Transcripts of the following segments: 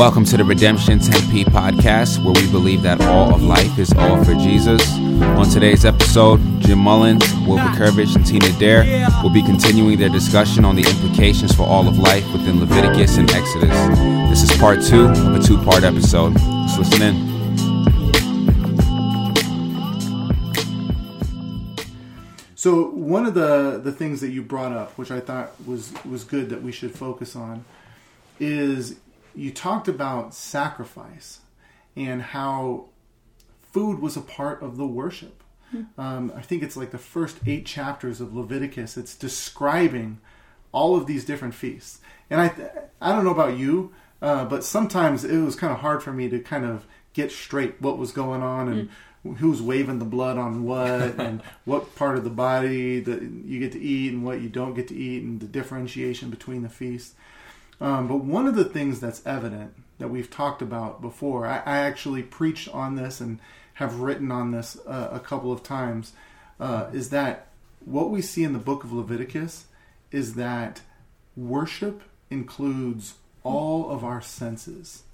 Welcome to the Redemption Tempe podcast, where we believe that all of life is all for Jesus. On today's episode, Jim Mullins, Wilbur Curvich, and Tina Dare will be continuing their discussion on the implications for all of life within Leviticus and Exodus. This is part two of a two part episode. Let's listen in. So one of the the things that you brought up, which I thought was was good that we should focus on, is you talked about sacrifice and how food was a part of the worship. Um, I think it's like the first eight chapters of Leviticus. It's describing all of these different feasts, and I I don't know about you, uh, but sometimes it was kind of hard for me to kind of get straight what was going on and who's waving the blood on what and what part of the body that you get to eat and what you don't get to eat and the differentiation between the feasts. Um, but one of the things that's evident that we've talked about before, I, I actually preached on this and have written on this uh, a couple of times, uh, is that what we see in the book of Leviticus is that worship includes all of our senses.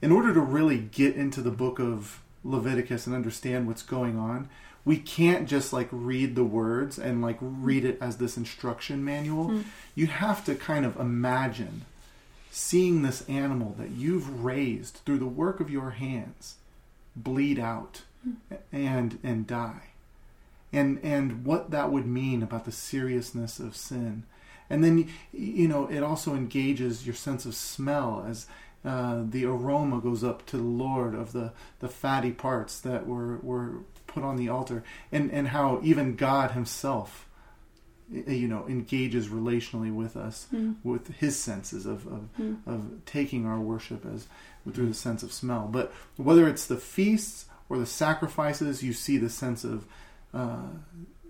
In order to really get into the book of Leviticus and understand what's going on, we can't just like read the words and like read it as this instruction manual. You have to kind of imagine seeing this animal that you've raised through the work of your hands bleed out and and die. And and what that would mean about the seriousness of sin. And then you know, it also engages your sense of smell as uh, the aroma goes up to the Lord of the, the fatty parts that were, were put on the altar, and, and how even God Himself, you know, engages relationally with us with His senses of, of, of taking our worship as through the sense of smell. But whether it's the feasts or the sacrifices, you see the sense of uh,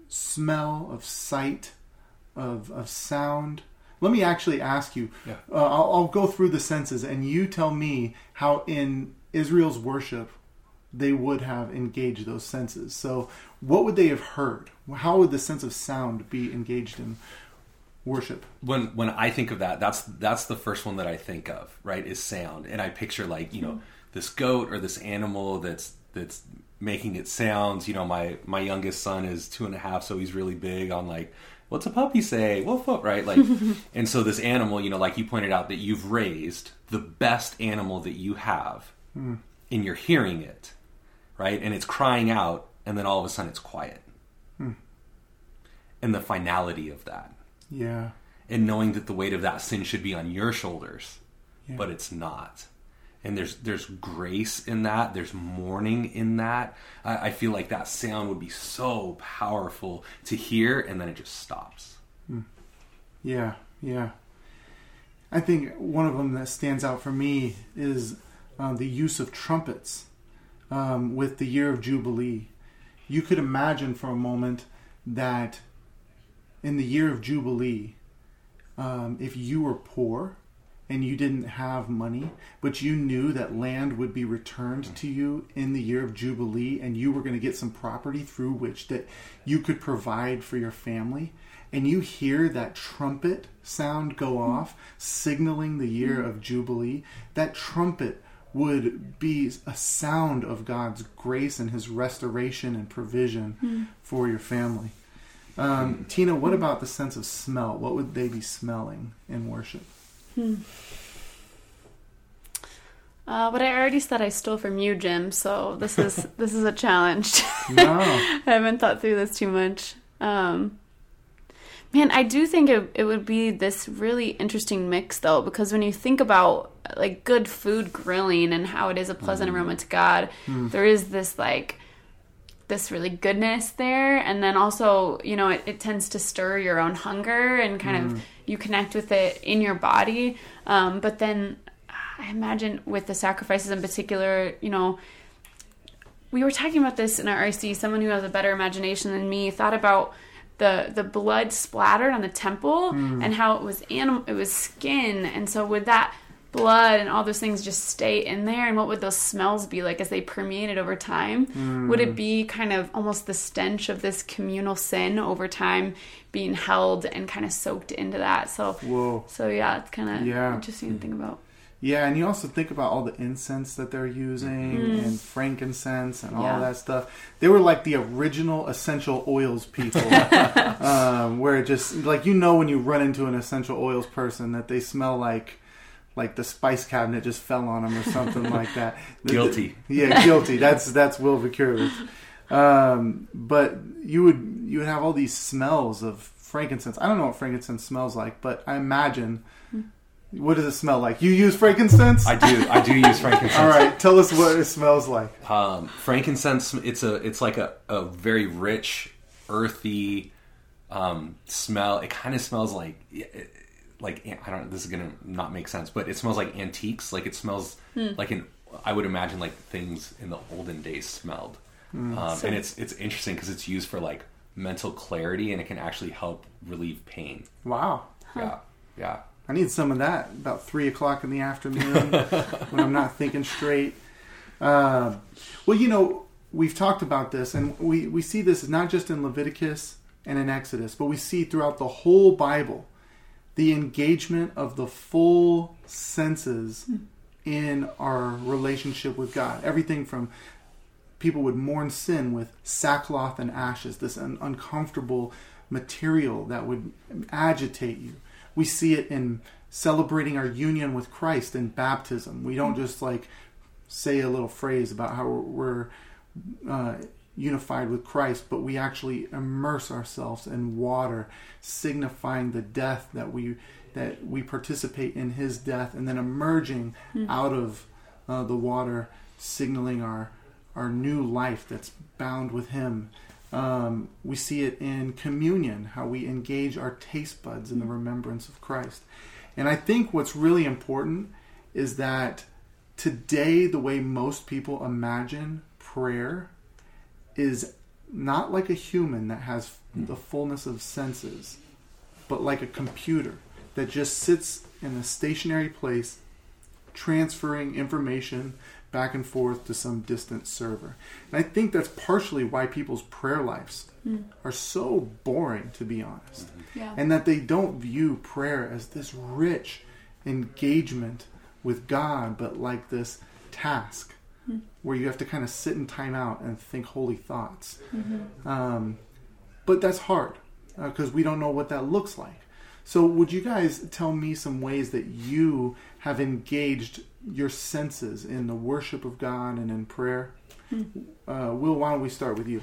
smell, of sight, of, of sound. Let me actually ask you. Yeah. Uh, I'll, I'll go through the senses, and you tell me how in Israel's worship they would have engaged those senses. So, what would they have heard? How would the sense of sound be engaged in worship? when when I think of that, that's that's the first one that I think of, right? Is sound, and I picture like you know this goat or this animal that's that's making its sounds. You know, my my youngest son is two and a half, so he's really big on like what's a puppy say, woof woof, right? Like, and so this animal, you know, like you pointed out that you've raised the best animal that you have, hmm. and you're hearing it, right? And it's crying out, and then all of a sudden it's quiet, and the finality of that Yeah. and knowing that the weight of that sin should be on your shoulders, but it's not. And there's there's grace in that. There's mourning in that. I, I feel like that sound would be so powerful to hear, and then it just stops. Yeah, yeah. I think one of them that stands out for me is um, the use of trumpets um, with the year of Jubilee. You could imagine for a moment that in the year of Jubilee, um, if you were poor and you didn't have money, but you knew that land would be returned to you in the year of Jubilee and you were going to get some property through which that you could provide for your family, and you hear that trumpet sound go off, signaling the year of Jubilee, that trumpet would be a sound of God's grace and His restoration and provision for your family. Um, Tina, what about the sense of smell? What would they be smelling in worship? Uh, but I already said I stole from you, Jim. So this is this is a challenge. No. I haven't thought through this too much. Um, man, I do think it, it would be this really interesting mix, though, because when you think about like good food grilling and how it is a pleasant mm-hmm. aroma to God, hmm. there is this like this really goodness there, and then also you know it, it tends to stir your own hunger and kind of mm. you connect with it in your body. Um, but then I imagine with the sacrifices in particular, you know we were talking about this in our RC. Someone who has a better imagination than me thought about the the blood splattered on the temple hmm. and how it was animal, it was skin, and so would that blood and all those things just stay in there? And what would those smells be like as they permeated over time? Hmm. Would it be kind of almost the stench of this communal sin over time being held and kind of soaked into that? So, Whoa. so yeah, it's kind of Yeah. interesting to think about. Yeah, and you also think about all the incense that they're using and frankincense and all that stuff. They were like the original essential oils people, um, where it just like you know when you run into an essential oils person that they smell like like the spice cabinet just fell on them or something like that. Guilty. Yeah, guilty. That's that's Will Vakurovich. Um, but you would you would have all these smells of frankincense. I don't know what frankincense smells like, but I imagine. What does it smell like? You use frankincense? I do. I do use frankincense. All right, tell us what it smells like. Um, frankincense. It's a. It's like a, a very rich, earthy um, smell. It kind of smells like like I don't. This is gonna not make sense, but it smells like antiques. Like it smells like an. I would imagine like things in the olden days smelled. Um, and it's it's interesting because it's used for like mental clarity and it can actually help relieve pain. Wow. Yeah, yeah. I need some of that about three o'clock in the afternoon when I'm not thinking straight. Uh, well, you know, we've talked about this, and we, we see this not just in Leviticus and in Exodus, but we see throughout the whole Bible the engagement of the full senses in our relationship with God. Everything from people would mourn sin with sackcloth and ashes, this un- uncomfortable material that would agitate you. We see it in celebrating our union with Christ in baptism. We don't just like say a little phrase about how we're uh, unified with Christ, but we actually immerse ourselves in water, signifying the death that we that we participate in His death, and then emerging out of uh, the water, signaling our our new life that's bound with Him. Um, we see it in communion, how we engage our taste buds in the remembrance of Christ. And I think what's really important is that today, the way most people imagine prayer is not like a human that has the fullness of senses, but like a computer that just sits in a stationary place, transferring information back and forth to some distant server. And I think that's partially why people's prayer lives hmm. are so boring, to be honest. Mm-hmm. Yeah. And that they don't view prayer as this rich engagement with God, but like this task hmm. where you have to kind of sit in time out and think holy thoughts. Mm-hmm. Um, but that's hard uh, because we don't know what that looks like. So, would you guys tell me some ways that you have engaged your senses in the worship of God and in prayer? Uh, Will, why don't we start with you?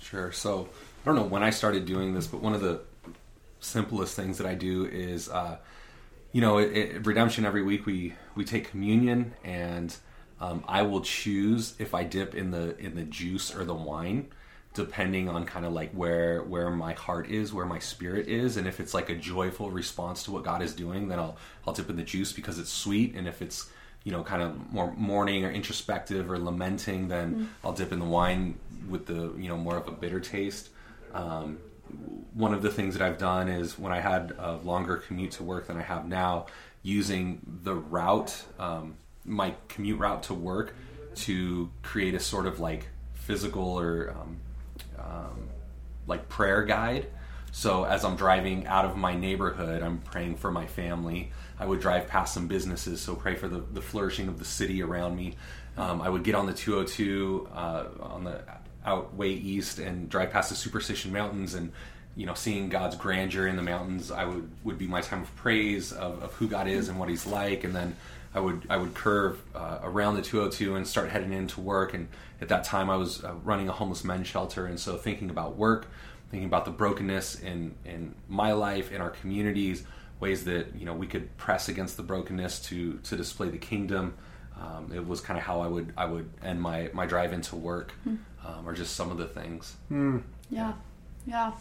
Sure. So I don't know when I started doing this, but one of the simplest things that I do is, uh, you know, at, at Redemption every week we we take communion, and um, I will choose if I dip in the in the juice or the wine, depending on kind of like where where my heart is, where my spirit is, and if it's like a joyful response to what God is doing, then I'll I'll dip in the juice because it's sweet, and if it's you know kind of more mourning or introspective or lamenting, then I'll dip in the wine with the you know more of a bitter taste. Um, one of the things that I've done is when I had a longer commute to work than I have now, using the route, um, my commute route to work, to create a sort of like physical or um, um, like prayer guide. So as I'm driving out of my neighborhood, I'm praying for my family. I would drive past some businesses, so pray for the, the flourishing of the city around me. Um, I would get on the 202 uh, on the out way east and drive past the Superstition Mountains and you know seeing God's grandeur in the mountains. I would would be my time of praise of, of who God is and what He's like, and then I would I would curve uh, around the 202 and start heading into work. And at that time, I was uh, running a homeless men's shelter, and so thinking about work, thinking about the brokenness in in my life, in our communities, ways that you know we could press against the brokenness to to display the kingdom. Um, it was kind of how I would I would end my my drive into work, um, or just some of the things. Yeah, yeah.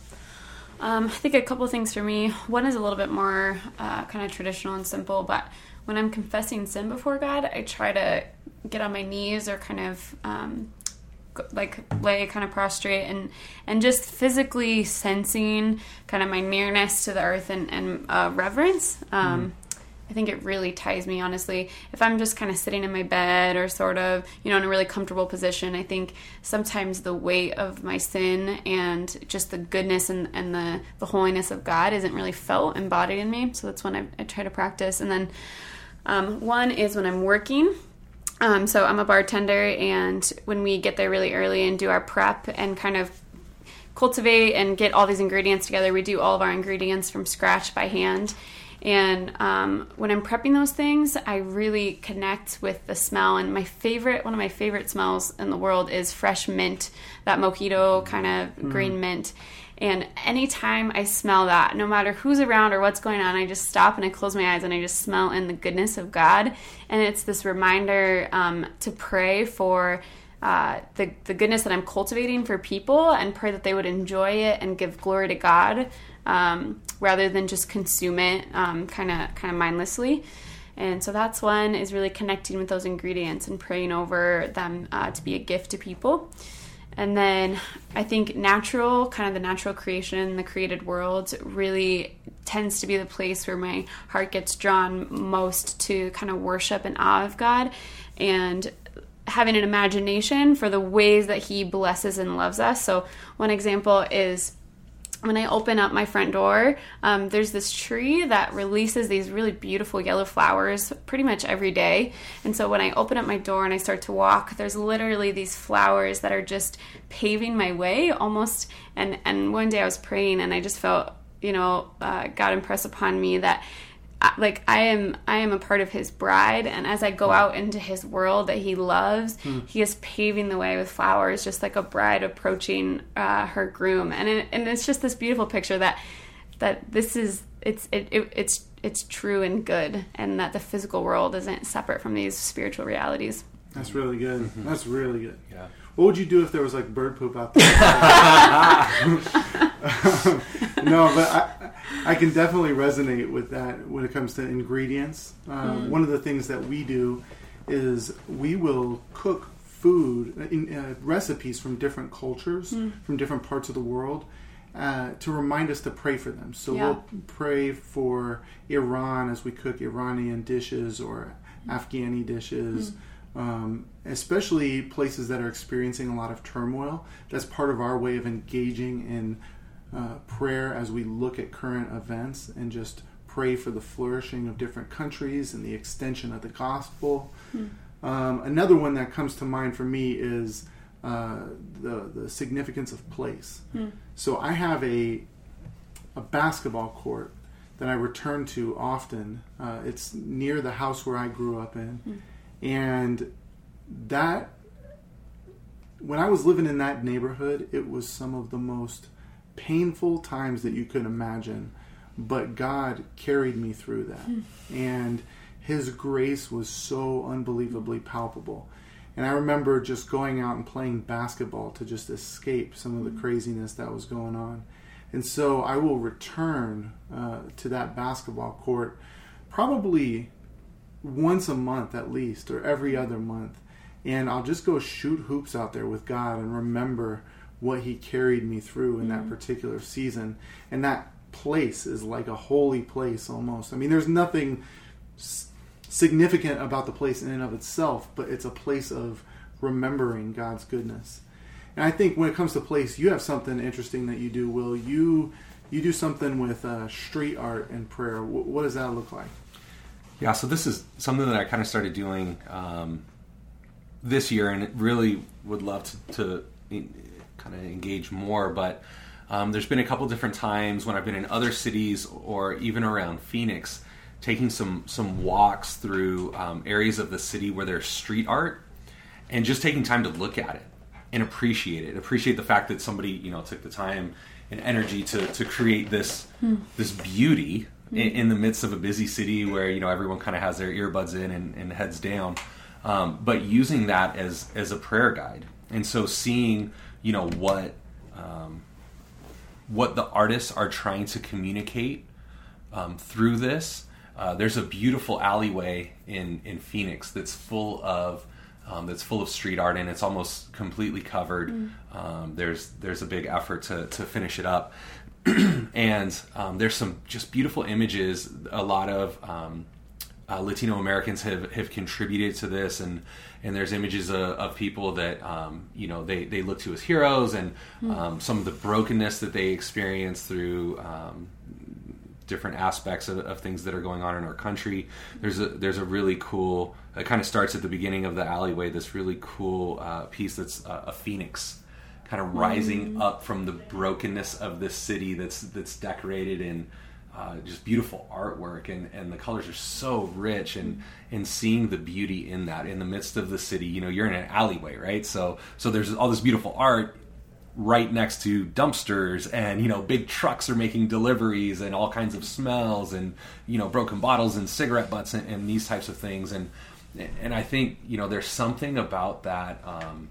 Um, I think a couple things for me. One is a little bit more uh, kind of traditional and simple, but when I'm confessing sin before God, I try to get on my knees or kind of um, g- like lay kind of prostrate and and just physically sensing kind of my nearness to the earth and, and uh, reverence. Um, I think it really ties me, honestly. If I'm just kind of sitting in my bed or sort of, you know, in a really comfortable position, I think sometimes the weight of my sin and just the goodness and, and the, the holiness of God isn't really felt, embodied in me. So that's when I, I try to practice. And then Um, one is when I'm working. Um, so I'm a bartender, and when we get there really early and do our prep and kind of cultivate and get all these ingredients together, we do all of our ingredients from scratch by hand. And um, when I'm prepping those things, I really connect with the smell. And my favorite, one of my favorite smells in the world is fresh mint, that mojito kind of mm. green mint. And anytime I smell that, no matter who's around or what's going on, I just stop and I close my eyes and I just smell in the goodness of God. And it's this reminder um, to pray for. Uh, the, the goodness that I'm cultivating for people and pray that they would enjoy it and give glory to God um, rather than just consume it kind of kind of mindlessly. And so that's one is really connecting with those ingredients and praying over them uh, to be a gift to people. And then I think natural, kind of the natural creation, the created world, really tends to be the place where my heart gets drawn most to kind of worship and awe of God and having an imagination for the ways that He blesses and loves us. So, one example is when I open up my front door, um, there's this tree that releases these really beautiful yellow flowers pretty much every day. And so when I open up my door and I start to walk, there's literally these flowers that are just paving my way almost. And, and one day I was praying and I just felt, you know, uh, God impress upon me that like I am I am a part of his bride and as I go out into his world that he loves hmm. he is paving the way with flowers just like a bride approaching uh, her groom and it, and it's just this beautiful picture that that this is it's it, it, it's it's true and good and that the physical world isn't separate from these spiritual realities that's really good mm-hmm. that's really good yeah what would you do if there was like bird poop out there? no, but I, I can definitely resonate with that when it comes to ingredients. Um, mm. One of the things that we do is we will cook food uh, in, uh, recipes from different cultures, mm. from different parts of the world. Uh, to remind us to pray for them. So yeah. we'll pray for Iran as we cook Iranian dishes or Afghani dishes. Mm um, especially places that are experiencing a lot of turmoil. That's part of our way of engaging in uh, prayer as we look at current events and just pray for the flourishing of different countries and the extension of the gospel. Hmm. Um, another one that comes to mind for me is uh, the the significance of place. Hmm. So I have a a basketball court that I return to often. Uh, it's near the house where I grew up in. Hmm and that, when I was living in that neighborhood, it was some of the most painful times that you could imagine. But God carried me through that. Mm. And His grace was so unbelievably palpable. And I remember just going out and playing basketball to just escape some of the hmm. craziness that was going on. And so I will return uh, to that basketball court probably once a month at least, or every other month. And I'll just go shoot hoops out there with God and remember what He carried me through in mm-hmm. that particular season. And that place is like a holy place almost. I mean, there's nothing s- significant about the place in and of itself, but it's a place of remembering God's goodness. And I think when it comes to place, you have something interesting that you do. Will you you do something with uh, street art and prayer? W- what does that look like? Yeah, so this is something that I kind of started doing um, this year, and it really would love to, to kind of engage more. But um, there's been a couple different times when I've been in other cities or even around Phoenix, taking some some walks through um, areas of the city where there's street art, and just taking time to look at it and appreciate it. Appreciate the fact that somebody you know took the time and energy to to create this hmm. this beauty in, in, the midst of a busy city where you know everyone kind of has their earbuds in and, and heads down, um, but using that as as a prayer guide, and so seeing you know what um, what the artists are trying to communicate um, through this. Uh, there's a beautiful alleyway in in Phoenix that's full of um, that's full of street art and it's almost completely covered. Mm. Um, there's there's a big effort to to finish it up, and um, there's some just beautiful images. A lot of um, uh, Latino Americans have, have contributed to this, and and there's images of, of people that um, you know they, they look to as heroes, and mm. some of the brokenness that they experience through um, different aspects of, of things that are going on in our country. There's a there's a really cool. It kind of starts at the beginning of the alleyway. This really cool uh, piece that's uh, a phoenix, kind of rising up from the brokenness of this city that's that's decorated in uh, just beautiful artwork and, and the colors are so rich and and seeing the beauty in that in the midst of the city. You know you're in an alleyway right? So so there's all this beautiful art right next to dumpsters and you know big trucks are making deliveries and all kinds of smells and you know broken bottles and cigarette butts and, and these types of things. And and I think you know there's something about that um,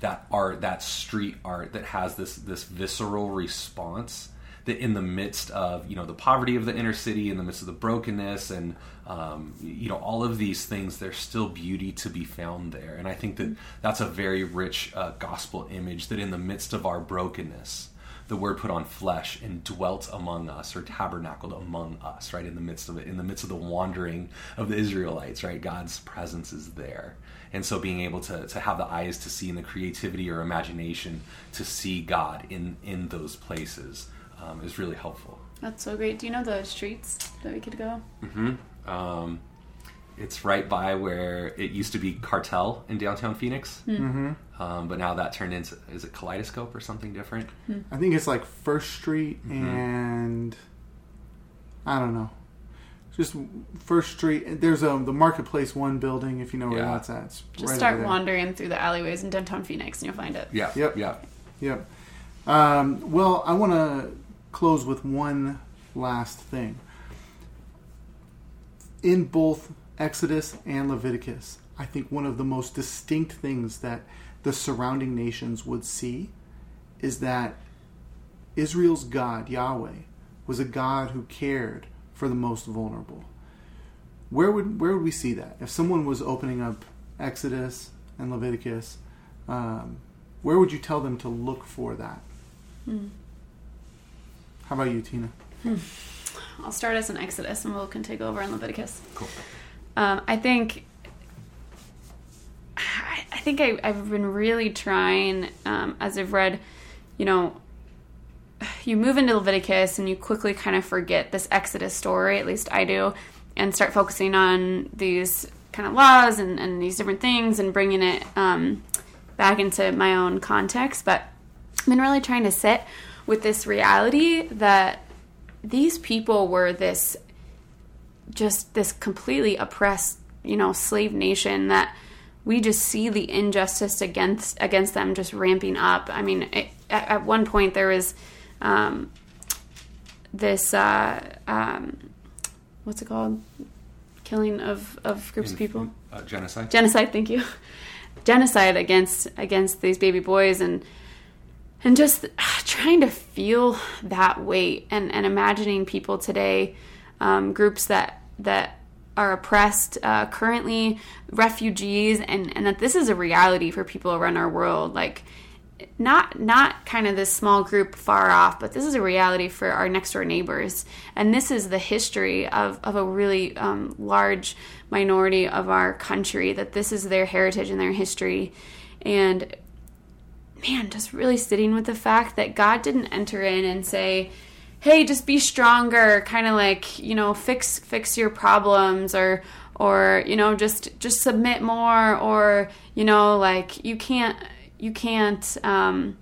that art that street art that has this this visceral response that in the midst of you know the poverty of the inner city in the midst of the brokenness and um, you know all of these things there's still beauty to be found there. And i think that that's a very rich uh, gospel image that in the midst of our brokenness the word put on flesh and dwelt among us or tabernacled among us right in the midst of it in the midst of the wandering of the israelites right? God's presence is there. And so being able to, to have the eyes to see and the creativity or imagination to see god in in those places um, is really helpful. That's so great. Do you know the streets that we could go? Mm-hmm. Um, it's right by where it used to be Cartel in downtown Phoenix, Mm-hmm. um, but now that turned into is it Kaleidoscope or something different? I think it's like First Street Mm-hmm. and I don't know. Just First Street. There's um the Marketplace One building. If you know where Yeah. that's at, It's Just right start over there. wandering through the alleyways in downtown Phoenix and you'll find it. Yeah. Yep. Yeah. Yep. Um, well, I want to close with one last thing. In both Exodus and Leviticus, I think one of the most distinct things that the surrounding nations would see is that Israel's God, Yahweh, was a God who cared for the most vulnerable. Where would where would we see that? If someone was opening up Exodus and Leviticus, um, where would you tell them to look for that? How about you, Tina? I'll start us in Exodus and Will can take over in Leviticus. Cool. Um, I think I, I think I, I've been really trying um, as I've read, you know, you move into Leviticus and you quickly kind of forget this Exodus story, at least I do, and start focusing on these kind of laws and, and these different things and bringing it um, back into my own context. But I've been really trying to sit with this reality that these people were this just this completely oppressed, you know, slave nation that we just see the injustice against against them just ramping up. I mean, it, at, at one point there was um, this uh, um, what's it called? Killing of of groups of people Uh, genocide. genocide thank you genocide against against these baby boys and and just trying to feel that weight and and imagining people today um, groups that that are oppressed uh, currently refugees and and that this is a reality for people around our world like not not kind of this small group far off, but this is a reality for our next door neighbors, and this is the history of of a really um, large minority of our country. That this is their heritage and their history, and man, just really sitting with the fact that God didn't enter in and say, "Hey, just be stronger," kind of like you know, fix fix your problems or or you know, just just submit more or you know, like you can't you can't um,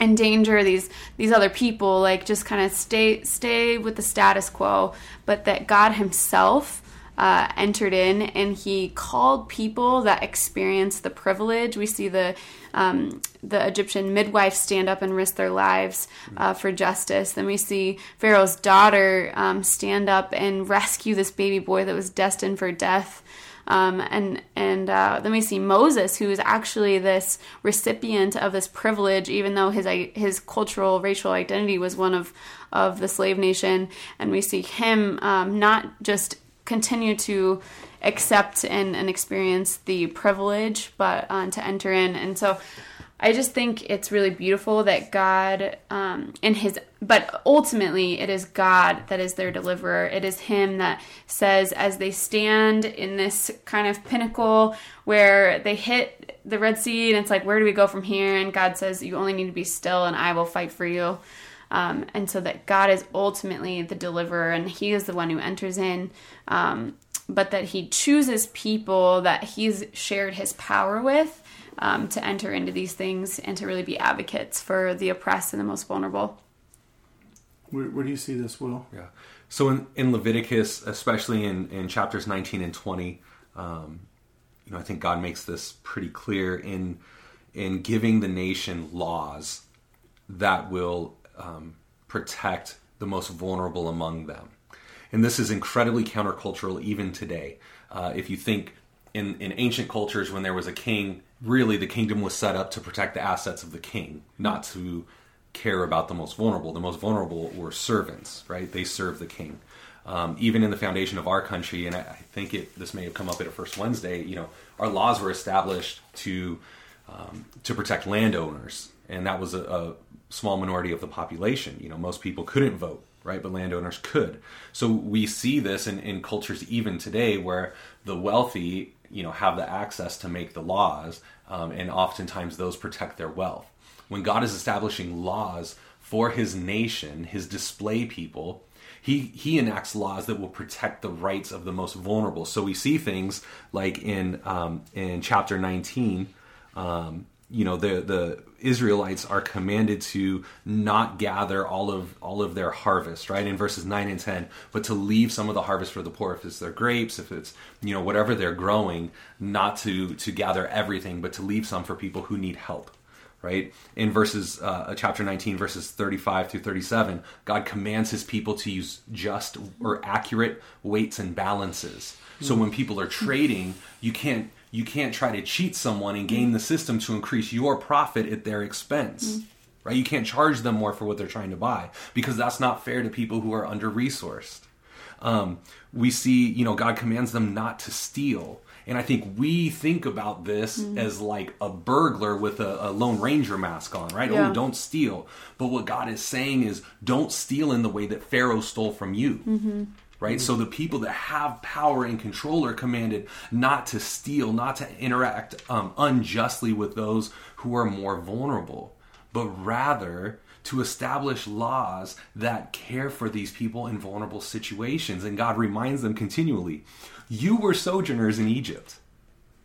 endanger these these other people. Like just kind of stay stay with the status quo, but that God Himself uh, entered in and he called people that experience the privilege. We see the um, the Egyptian midwife stand up and risk their lives uh, for justice. Then we see Pharaoh's daughter um, stand up and rescue this baby boy that was destined for death. Um, and and uh, then we see Moses, who is actually this recipient of this privilege, even though his his cultural racial identity was one of of the slave nation. And we see him um, not just continue to accept and, and experience the privilege, but uh, to enter in. And so I just think it's really beautiful that God, um, in His, but ultimately it is God that is their deliverer. It is Him that says, as they stand in this kind of pinnacle where they hit the Red Sea, and it's like, where do we go from here? And God says, you only need to be still, and I will fight for you. Um, and so that God is ultimately the deliverer and He is the one who enters in, um, but that He chooses people that He's shared His power with um, to enter into these things and to really be advocates for the oppressed and the most vulnerable. Where, where do you see this, Will? Yeah. So in, in Leviticus, especially in, in chapters 19 and 20, um, you know, I think God makes this pretty clear in in giving the nation laws that will um, protect the most vulnerable among them. And this is incredibly countercultural even today. Uh, if you think in, in ancient cultures, when there was a king, really the kingdom was set up to protect the assets of the king, not to care about the most vulnerable. The most vulnerable were servants, right? They serve the king. Um, even in the foundation of our country, and I, I think it, this may have come up at a first Wednesday. You know, our laws were established to um, to protect landowners, and that was a, a small minority of the population. You know, most people couldn't vote, right? But landowners could. So we see this in, in cultures even today, where the wealthy, you know, have the access to make the laws, um, and oftentimes those protect their wealth. When God is establishing laws for His nation, His display people, he he enacts laws that will protect the rights of the most vulnerable. So we see things like in um, in chapter 19, um, you know the the Israelites are commanded to not gather all of all of their harvest, right? In verses nine and ten, but to leave some of the harvest for the poor. If it's their grapes, if it's you know whatever they're growing, not to to gather everything, but to leave some for people who need help right? In verses, uh, chapter 19, verses 35 through 37, God commands his people to use just or accurate weights and balances. So when people are trading, you can't you can't try to cheat someone and game the system to increase your profit at their expense. Right? You can't charge them more for what they're trying to buy because that's not fair to people who are under resourced. Um, we see, you know, God commands them not to steal. And I think we think about this Mm-hmm. as like a burglar with a, a Lone Ranger mask on, right? Yeah. Oh, don't steal. But what God is saying is don't steal in the way that Pharaoh stole from you. Mm-hmm. Right? So the people that have power and control are commanded not to steal, not to interact um, unjustly with those who are more vulnerable, but rather to establish laws that care for these people in vulnerable situations. And God reminds them continually you were sojourners in Egypt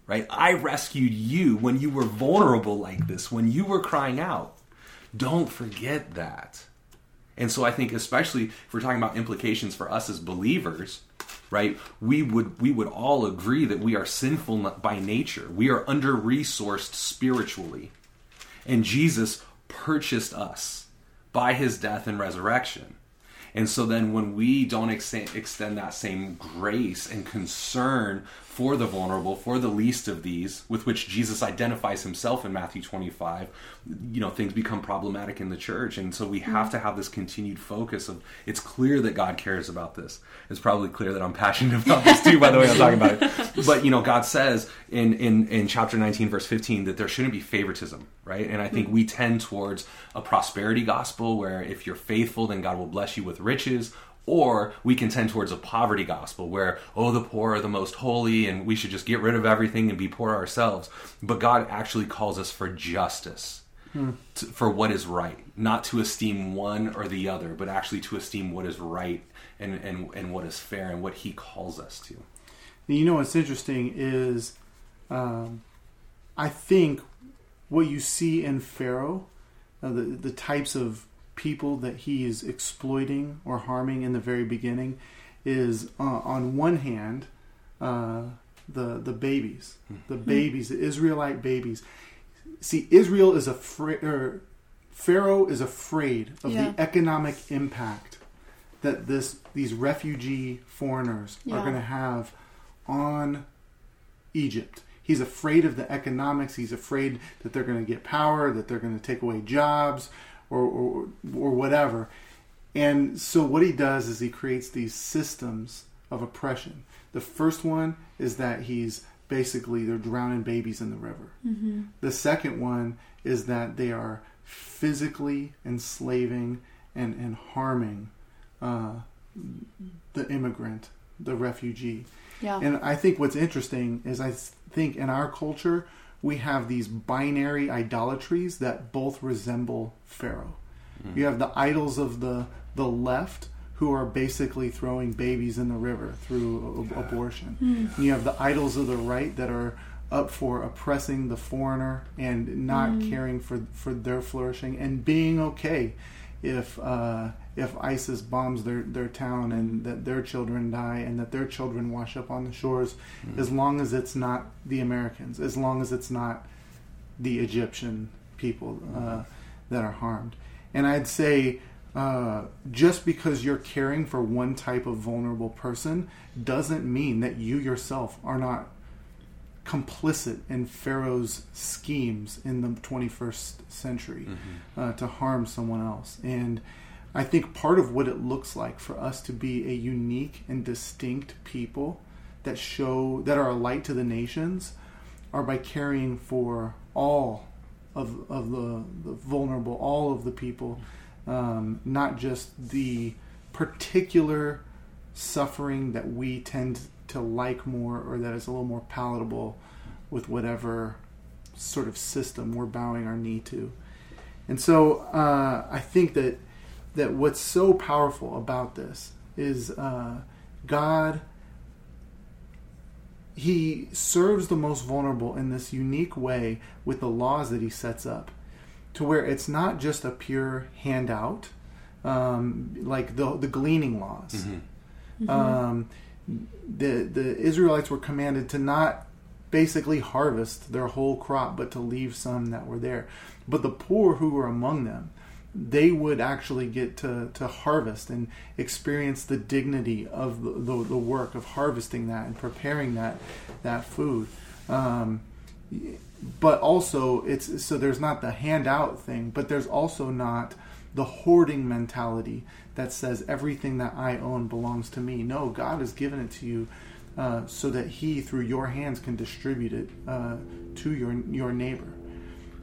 right? I rescued you when you were vulnerable like this, when you were crying out. Don't forget that. And so I think especially if we're talking about implications for us as believers, right? We would we would all agree that we are sinful by nature. We are under-resourced spiritually. And Jesus purchased us by his death and resurrection. And so then when we don't ex- extend that same grace and concern for the vulnerable, for the least of these, with which Jesus identifies himself in Matthew 25, you know, things become problematic in the church. And so we have mm-hmm. to have this continued focus of it's clear that God cares about this. It's probably clear that I'm passionate about this too, by the way I'm talking about it. But you know, God says in, in, in chapter 19, verse 15, that there shouldn't be favoritism, right? And I think mm-hmm. we tend towards a prosperity gospel where if you're faithful, then God will bless you with riches. Or we can tend towards a poverty gospel where, oh, the poor are the most holy and we should just get rid of everything and be poor ourselves. But God actually calls us for justice, to, for what is right, not to esteem one or the other, but actually to esteem what is right and, and, and what is fair and what He calls us to. You know what's interesting is, um, I think what you see in Pharaoh, uh, the the types of people that he is exploiting or harming in the very beginning, is uh, on one hand uh, the the babies, the babies, the Israelite babies. See, Israel is afraid, or Pharaoh is afraid of Yeah. the economic impact that this these refugee foreigners are going to have on Egypt. He's afraid of the economics. He's afraid that they're going to get power, that they're going to take away jobs, or, or or whatever. And so what he does is he creates these systems of oppression. The first one is that he's basically they're drowning babies in the river. The second one is that they are physically enslaving and, and harming uh, the immigrant, the refugee. Yeah. And I think what's interesting is I think in our culture we have these binary idolatries that both resemble Pharaoh. Hmm. You have the idols of the the left who are basically throwing babies in the river through a- abortion. Hmm. And you have the idols of the right that are up for oppressing the foreigner and not hmm. caring for for their flourishing and being okay if uh, if ISIS bombs their, their town and that their children die and that their children wash up on the shores, as long as it's not the Americans, as long as it's not the Egyptian people uh, that are harmed. And I'd say uh, just because you're caring for one type of vulnerable person doesn't mean that you yourself are not complicit in Pharaoh's schemes in the 21st century uh, to harm someone else. And I think part of what it looks like for us to be a unique and distinct people that show that are a light to the nations are by caring for all of, of the, the vulnerable, all of the people, um, not just the particular suffering that we tend to like more or that is a little more palatable with whatever sort of system we're bowing our knee to. And so uh, I think that that what's so powerful about this is uh, God. He serves the most vulnerable in this unique way with the laws that he sets up, to where it's not just a pure handout, um, like the the gleaning laws. Um, the the Israelites were commanded to not basically harvest their whole crop, but to leave some that were there. But the poor who were among them, they would actually get to, to harvest and experience the dignity of the, the, the work of harvesting that and preparing that that food. Um, but also, it's so there's not the handout thing, but there's also not the hoarding mentality that says everything that I own belongs to me. No, God has given it to you uh, so that He, through your hands, can distribute it uh, to your your neighbor.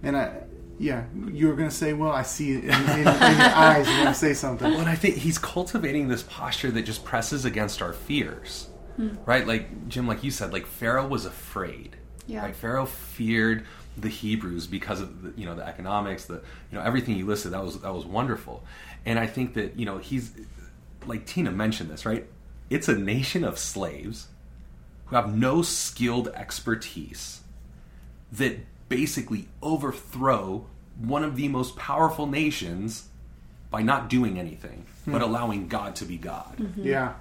And I, yeah, you were going to say, well, I see it in, in, in your eyes. You're going to say something. Well, and I think he's cultivating this posture that just presses against our fears, hmm. right? Like Jim, like you said, like Pharaoh was afraid. Yeah. Right? Pharaoh feared the Hebrews because of the, you know the economics, the you know everything you listed. That was that was wonderful, and I think that you know he's like Tina mentioned this, right? It's a nation of slaves who have no skilled expertise that basically overthrow one of the most powerful nations by not doing anything but hmm. allowing God to be God. Mm-hmm. Yeah.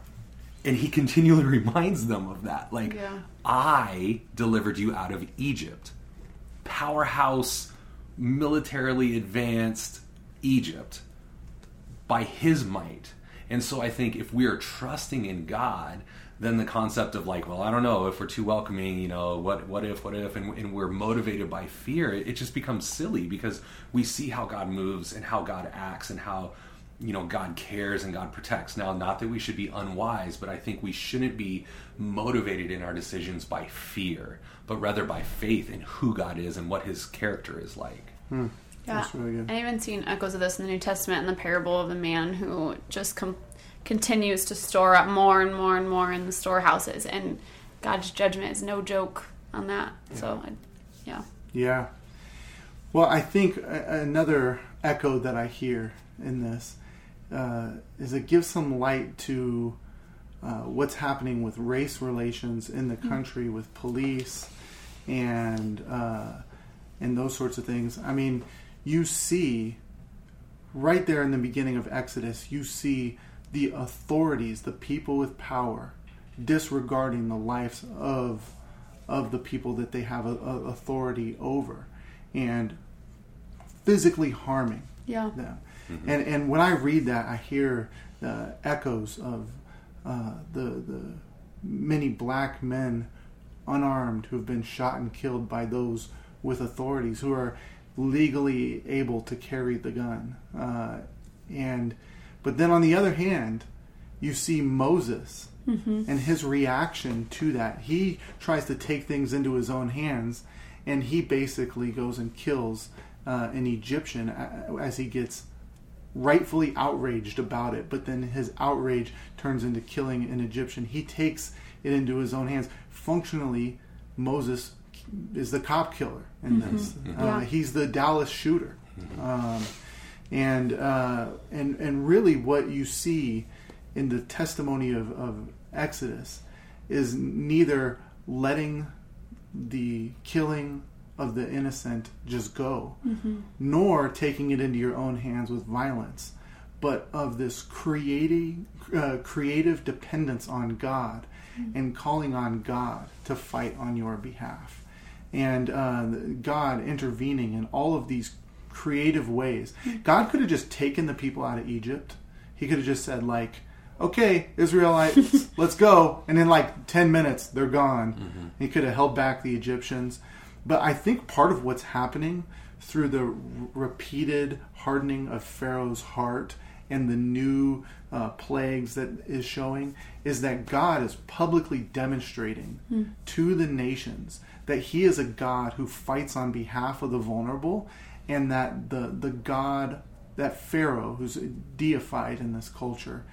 And he continually reminds them of that. Like, Yeah. I delivered you out of Egypt. Powerhouse, militarily advanced Egypt by his might. And so I think if we are trusting in God, then the concept of like, well, I don't know if we're too welcoming, you know, what what if, what if, and, and we're motivated by fear, it, it just becomes silly because we see how God moves and how God acts and how you know God cares and God protects. Now, not that we should be unwise, but I think we shouldn't be motivated in our decisions by fear, but rather by faith in who God is and what His character is like. Hmm. Yeah. That's really. I even seen echoes of this in the New Testament in the parable of the man who just com- continues to store up more and more and more in the storehouses, and God's judgment is no joke on that. So, I, yeah, Yeah. Well, I think another echo that I hear in this uh, is it gives some light to uh, what's happening with race relations in the country, with police, and uh, and those sorts of things. I mean, you see right there in the beginning of Exodus, you see the authorities, the people with power, disregarding the lives of of the people that they have a, a authority over, and physically harming yeah, them. And and when I read that, I hear uh, echoes of uh, the the many black men unarmed who have been shot and killed by those with authorities who are legally able to carry the gun. Uh, and but then on the other hand, you see Moses and his reaction to that. He tries to take things into his own hands, and he basically goes and kills uh, an Egyptian as he gets rightfully outraged about it, but then his outrage turns into killing an Egyptian. He takes it into his own hands. Functionally, Moses is the cop killer in this. Uh, Yeah. He's the Dallas shooter. Um, and uh, and and really what you see in the testimony of, of Exodus is neither letting the killing of the innocent just go, nor taking it into your own hands with violence, but of this creating uh, creative dependence on God and calling on God to fight on your behalf, and uh, God intervening in all of these creative ways. God could have just taken the people out of Egypt. He could have just said like okay, Israelites, let's go. And in like 10 minutes, they're gone. He could have held back the Egyptians. But I think part of what's happening through the r- repeated hardening of Pharaoh's heart and the new uh, plagues that is showing is that God is publicly demonstrating to the nations that He is a God who fights on behalf of the vulnerable and that the, the God, that Pharaoh, who's deified in this culture,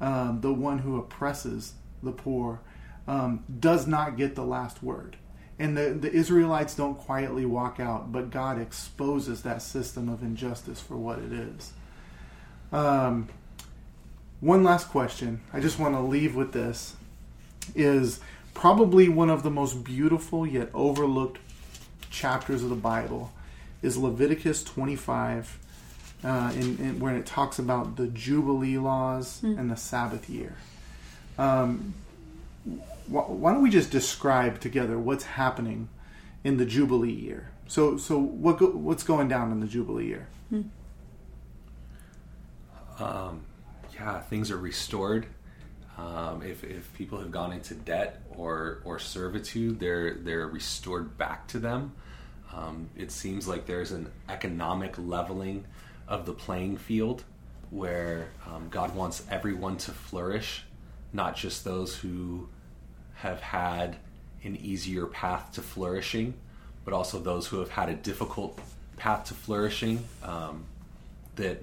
um, the one who oppresses the poor, um, does not get the last word. And the, the Israelites don't quietly walk out, but God exposes that system of injustice for what it is. Um, one last question. I just want to leave with this is probably one of the most beautiful yet overlooked chapters of the Bible is Leviticus 25 uh, in, in, where it talks about the Jubilee laws and the Sabbath year. Um, wh- why don't we just describe together what's happening in the Jubilee year? So, so what go, what's going down in the Jubilee year? um, yeah, things are restored. Um, if, if people have gone into debt or, or servitude, they're they're restored back to them. Um, it seems like there's an economic leveling of the playing field where um, God wants everyone to flourish, not just those who have had an easier path to flourishing, but also those who have had a difficult path to flourishing. Um, that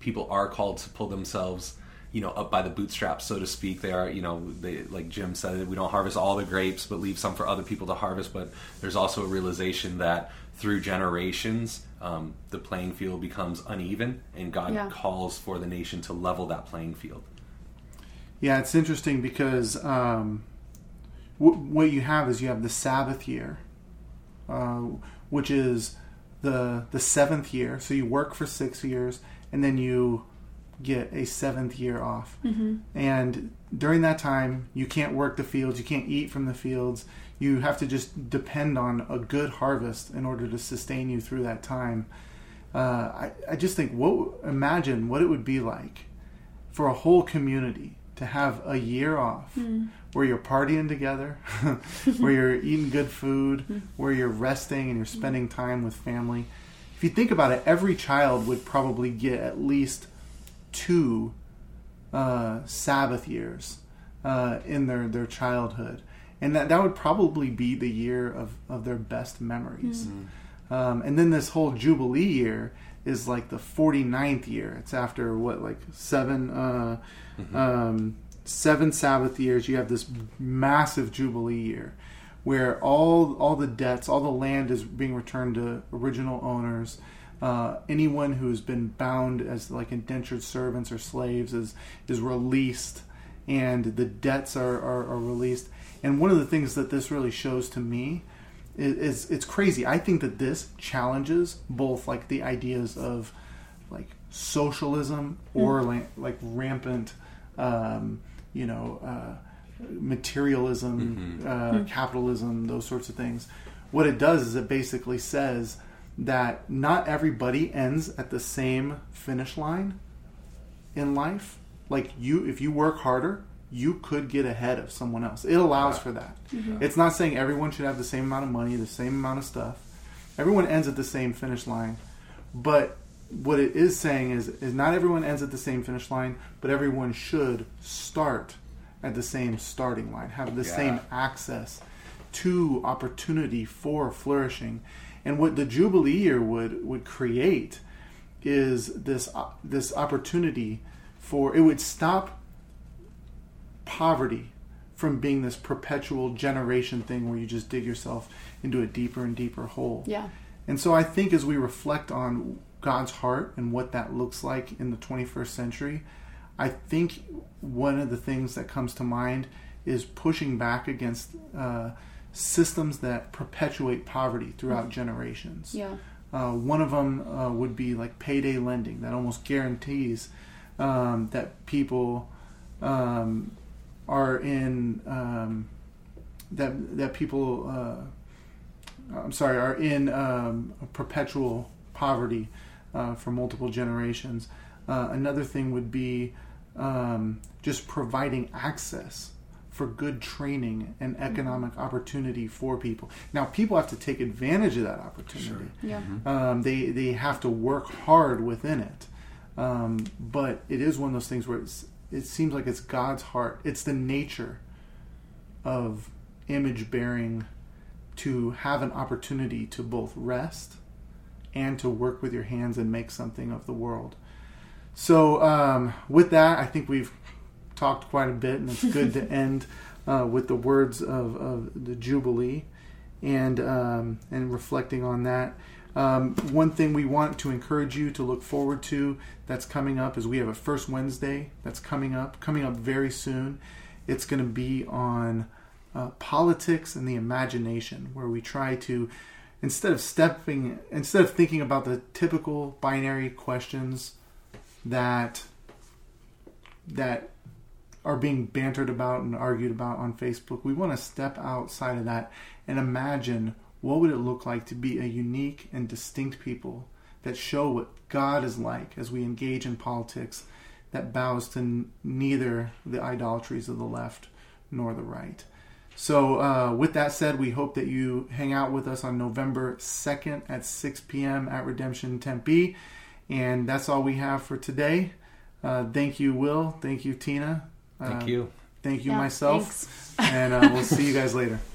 people are called to pull themselves you know up by the bootstraps so to speak they are you know they like jim said we don't harvest all the grapes but leave some for other people to harvest but there's also a realization that through generations um, the playing field becomes uneven and god Yeah. calls for the nation to level that playing field Yeah, it's interesting because um, w- what you have is you have the Sabbath year, uh, which is the the seventh year. So you work for six years, and then you get a seventh year off. Mm-hmm. And during that time, you can't work the fields, you can't eat from the fields. You have to just depend on a good harvest in order to sustain you through that time. Uh, I, I just think, what imagine what it would be like for a whole community to have a year off hmm. where you're partying together, where you're eating good food, hmm. where you're resting and you're hmm. spending time with family. If you think about it, every child would probably get at least two uh, Sabbath years uh, in their, their childhood. And that, that would probably be the year of, of their best memories. Um, and then this whole Jubilee year is like the 49th year. It's after what, like seven, uh, um, seven Sabbath years. You have this massive Jubilee year where all all the debts, all the land is being returned to original owners. Uh, anyone who has been bound as like indentured servants or slaves is is released, and the debts are, are, are released. And one of the things that this really shows to me is, is it's crazy. I think that this challenges both like the ideas of like socialism or like, like rampant, um, you know, uh, materialism, uh, capitalism, those sorts of things. What it does is it basically says that not everybody ends at the same finish line in life. Like you, if you work harder, you could get ahead of someone else. It allows for that. Mm-hmm. It's not saying everyone should have the same amount of money, the same amount of stuff. Everyone ends at the same finish line, but what it is saying is, is not everyone ends at the same finish line, but everyone should start at the same starting line, have the Yeah. same access to opportunity for flourishing. And what the Jubilee year would would create is this this opportunity for it would stop poverty from being this perpetual generation thing where you just dig yourself into a deeper and deeper hole. Yeah. And so I think as we reflect on God's heart and what that looks like in the 21st century, I think one of the things that comes to mind is pushing back against uh, systems that perpetuate poverty throughout generations. Yeah. Uh, one of them uh, would be like payday lending that almost guarantees um, that people um, are in um, that that people uh, I'm sorry are in um, perpetual poverty uh, for multiple generations. Uh, another thing would be um, just providing access for good training and economic opportunity for people. Now, people have to take advantage of that opportunity. Yeah. Um, they they have to work hard within it. Um, but it is one of those things where it's, it seems like it's God's heart. It's the nature of image bearing to have an opportunity to both rest and to work with your hands and make something of the world. So, um, with that, I think we've talked quite a bit, and it's good to end uh, with the words of, of the Jubilee and um, and reflecting on that. Um, one thing we want to encourage you to look forward to that's coming up is we have a first Wednesday that's coming up, coming up very soon. It's going to be on uh, politics and the imagination, where we try to, instead of stepping, instead of thinking about the typical binary questions that that are being bantered about and argued about on Facebook, we want to step outside of that and imagine what would it look like to be a unique and distinct people that show what God is like as we engage in politics that bows to neither the idolatries of the left nor the right. So, uh, with that said, we hope that you hang out with us on November 2nd at 6 p.m. at Redemption Tempe. And that's all we have for today. Uh, thank you, Will. Thank you, Tina. Thank Uh, you. Thank you, Yeah, myself. thanks. And uh, we'll see you guys later.